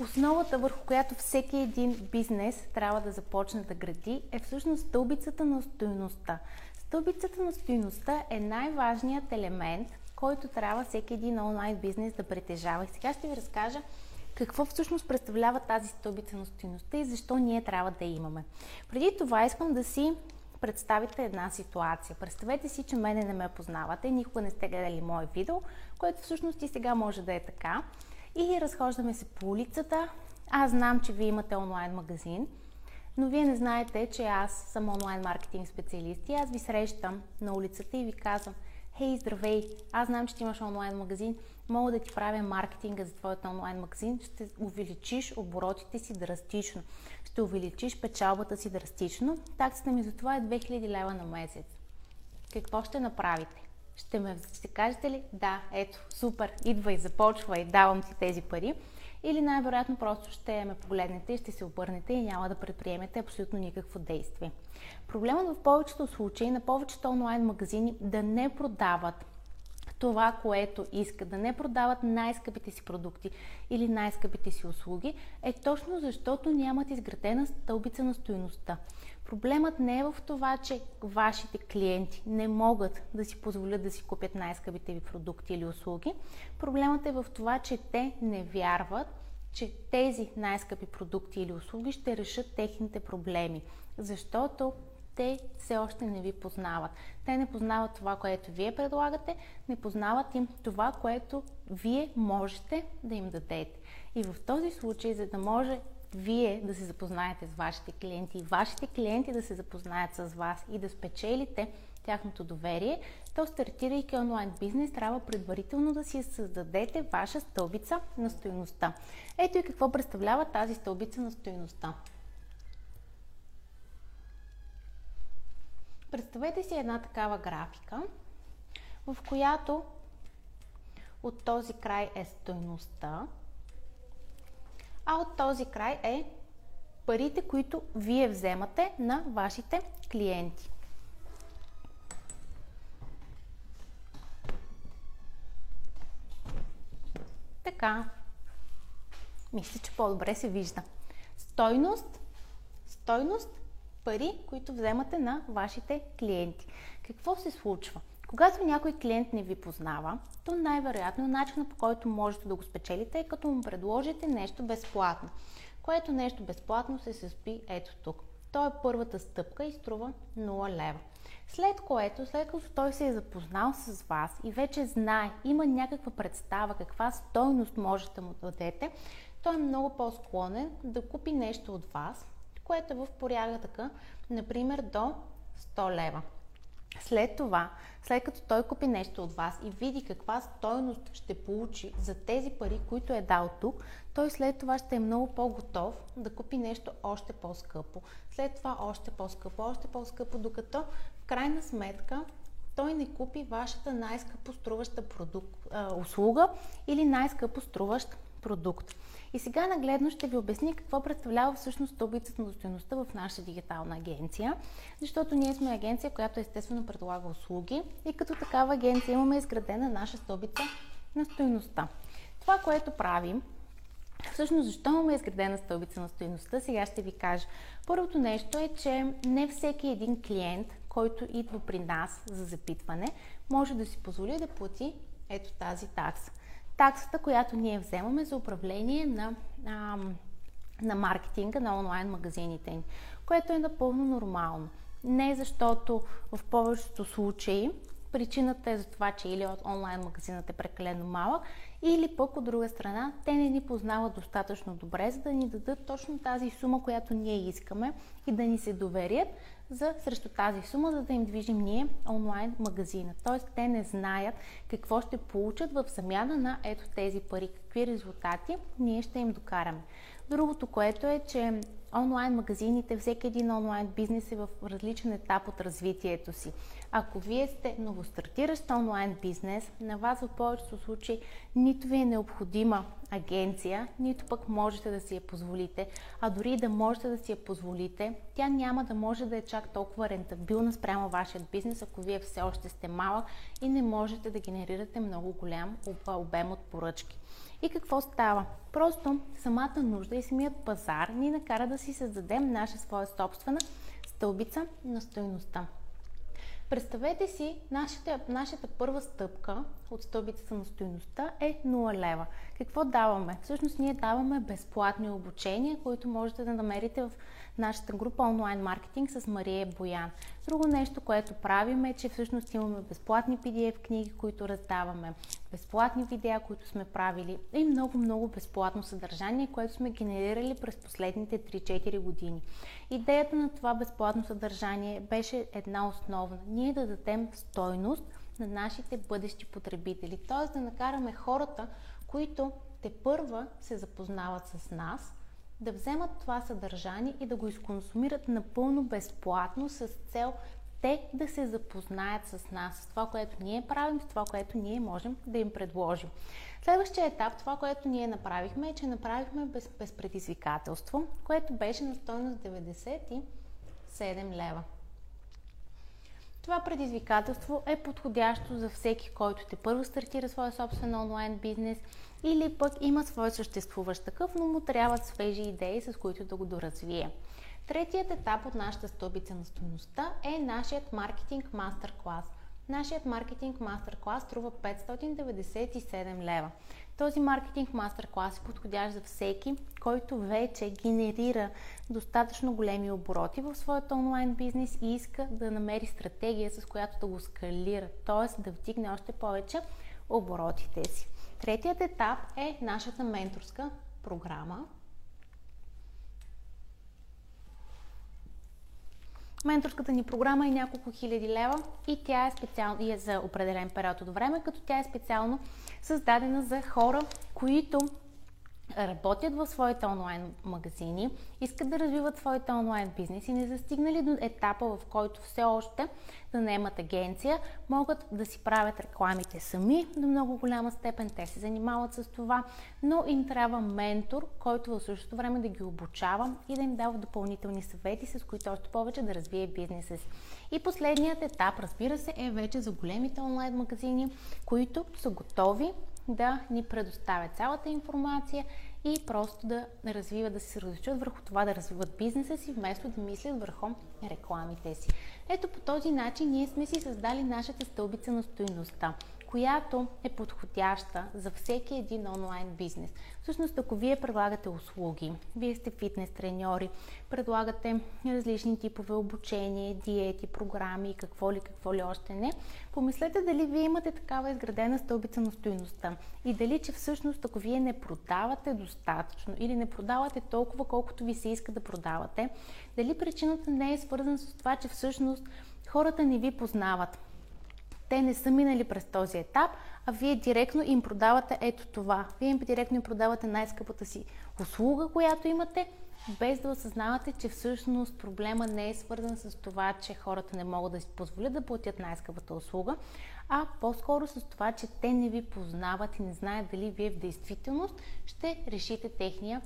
Основата, върху която всеки един бизнес трябва да започне да гради, е всъщност стълбицата на стоеността. Стълбицата на стоеността е най-важният елемент, който трябва всеки един онлайн бизнес да притежава. И сега ще ви разкажа какво всъщност представлява тази стълбица на стоеността и защо ние трябва да имаме. Преди това искам да си представите една ситуация. Представете си, че мене не ме познавате, никога не сте гледали мое видео, което всъщност и сега може да е така. И разхождаме се по улицата. Аз знам, че вие имате онлайн магазин, но вие не знаете, че аз съм онлайн маркетинг специалист и аз ви срещам на улицата и ви казвам, хей, здравей, аз знам, че ти имаш онлайн магазин, мога да ти правя маркетинга за твоят онлайн магазин, ще увеличиш оборотите си драстично, ще увеличиш печалбата си драстично. Таксата ми за това е 2000 лева на месец. Какво ще направите? Ще ме ще кажете ли, да, ето, супер, идвай, започвай, давам ти тези пари. Или най-вероятно просто ще ме погледнете и ще се обърнете и няма да предприемете абсолютно никакво действие. Проблемът в повечето случаи на повечето онлайн магазини да не продават това, което искат, да не продават най-скъпите си продукти или най-скъпите си услуги, е точно защото нямат изградена стълбица на стоеността. Проблемът не е в това, че вашите клиенти не могат да си позволят да си купят най-скъпите ви продукти или услуги. Проблемът е в това, че те не вярват, че тези най-скъпи продукти или услуги ще решат техните проблеми. Защото те все още не ви познават. Те не познават това, което вие предлагате, не познават им това, което вие можете да им дадете. И в този случай, за да може вие да се запознаете с вашите клиенти и вашите клиенти да се запознаят с вас и да спечелите тяхното доверие, то стартирайки онлайн бизнес, трябва предварително да си създадете ваша стълбица на стоеността. Ето и какво представлява тази стълбица на стоеността. Представете си една такава графика, в която от този край е стоеността, а от този край е парите, които вие вземате на вашите клиенти. Така. Мисля, че по-добре се вижда. Стойност, стойност, пари, които вземате на вашите клиенти. Какво се случва? Когато някой клиент не ви познава, то най-вероятно начинът по който можете да го спечелите е като му предложите нещо безплатно. Което нещо безплатно се състои ето тук. То е първата стъпка и струва 0 лева. След което, след като той се е запознал с вас и вече знае, има някаква представа каква стойност можете да му дадете, той е много по-склонен да купи нещо от вас, което е в порядъка, например, до 100 лева. След това, след като той купи нещо от вас и види каква стойност ще получи за тези пари, които е дал тук, той след това ще е много по-готов да купи нещо още по-скъпо. След това още по-скъпо, още по-скъпо, докато в крайна сметка той не купи вашата най-скъпо струваща продукт, услуга или най-скъпо струващ продукт. И сега нагледно ще ви обясня какво представлява всъщност стълбицата на стоеността в нашата дигитална агенция, защото ние сме агенция, която естествено предлага услуги и като такава агенция имаме изградена наша стълбица на стоеността. Това, което правим, Всъщност, защо имаме изградена стълбица на стоеността, сега ще ви кажа. Първото нещо е, че не всеки един клиент, който идва при нас за запитване, може да си позволи да плати ето тази такса таксата, която ние вземаме за управление на, а, на маркетинга на онлайн магазините ни, което е напълно нормално. Не защото в повечето случаи причината е за това, че или онлайн магазинът е прекалено малък, или пък от друга страна те не ни познават достатъчно добре, за да ни дадат точно тази сума, която ние искаме и да ни се доверят за срещу тази сума, за да им движим ние онлайн магазина. Тоест те не знаят какво ще получат в замяна на ето тези пари, какви резултати ние ще им докараме. Другото, което е, че онлайн магазините, всеки един онлайн бизнес е в различен етап от развитието си. Ако вие сте новостартиращ онлайн бизнес, на вас в повечето случаи нито ви е необходима агенция, нито пък можете да си я позволите, а дори да можете да си я позволите, тя няма да може да е чак толкова рентабилна спрямо вашият бизнес, ако вие все още сте малък и не можете да генерирате много голям обем от поръчки. И какво става? Просто самата нужда и самият пазар ни накара да си създадем наша своя собствена стълбица на стоеността. Представете си, нашата, нашата първа стъпка от стълбицата на стоеността е 0 лева. Какво даваме? Всъщност ние даваме безплатни обучения, които можете да намерите в нашата група онлайн маркетинг с Мария Боян. Друго нещо, което правим е, че всъщност имаме безплатни PDF книги, които раздаваме, безплатни видеа, които сме правили и много-много безплатно съдържание, което сме генерирали през последните 3-4 години. Идеята на това безплатно съдържание беше една основна. Ние да дадем стойност на нашите бъдещи потребители, т.е. да накараме хората, които те първа се запознават с нас, да вземат това съдържание и да го изконсумират напълно безплатно с цел те да се запознаят с нас, с това, което ние правим, с това, което ние можем да им предложим. Следващия етап, това, което ние направихме, е, че направихме без, без предизвикателство, което беше на стойност 97 лева. Това предизвикателство е подходящо за всеки, който те първо стартира своя собствен онлайн бизнес или пък има свой съществуващ такъв, но му трябват свежи идеи, с които да го доразвие. Третият етап от нашата стълбица на стоеността е нашият маркетинг мастер-клас. Нашият маркетинг мастер-клас струва 597 лева. Този маркетинг мастер-клас е подходящ за всеки, който вече генерира достатъчно големи обороти в своят онлайн бизнес и иска да намери стратегия, с която да го скалира, т.е. да вдигне още повече оборотите си. Третият етап е нашата менторска програма. Менторската ни програма е няколко хиляди лева и тя е специално и е за определен период от време, като тя е специално създадена за хора, които работят в своите онлайн магазини, искат да развиват своите онлайн бизнес и не застигнали до етапа, в който все още да наемат агенция, могат да си правят рекламите сами до много голяма степен. Те се занимават с това, но им трябва ментор, който в същото време да ги обучава и да им дава допълнителни съвети, с които още повече да развие бизнеса си. И последният етап, разбира се, е вече за големите онлайн магазини, които са готови да ни предоставят цялата информация и просто да развиват, да се съсредоточат върху това да развиват бизнеса си, вместо да мислят върху рекламите си. Ето по този начин ние сме си създали нашата стълбица на стоиността която е подходяща за всеки един онлайн бизнес. Всъщност, ако вие предлагате услуги, вие сте фитнес треньори, предлагате различни типове обучение, диети, програми и какво ли, какво ли още не, помислете дали вие имате такава изградена стълбица на стоиността и дали, че всъщност, ако вие не продавате достатъчно или не продавате толкова, колкото ви се иска да продавате, дали причината не е свързана с това, че всъщност хората не ви познават те не са минали през този етап, а вие директно им продавате ето това. Вие им директно им продавате най-скъпата си услуга, която имате, без да осъзнавате, че всъщност проблема не е свързан с това, че хората не могат да си позволят да платят най-скъпата услуга, а по-скоро с това, че те не ви познават и не знаят дали вие в действителност ще решите техния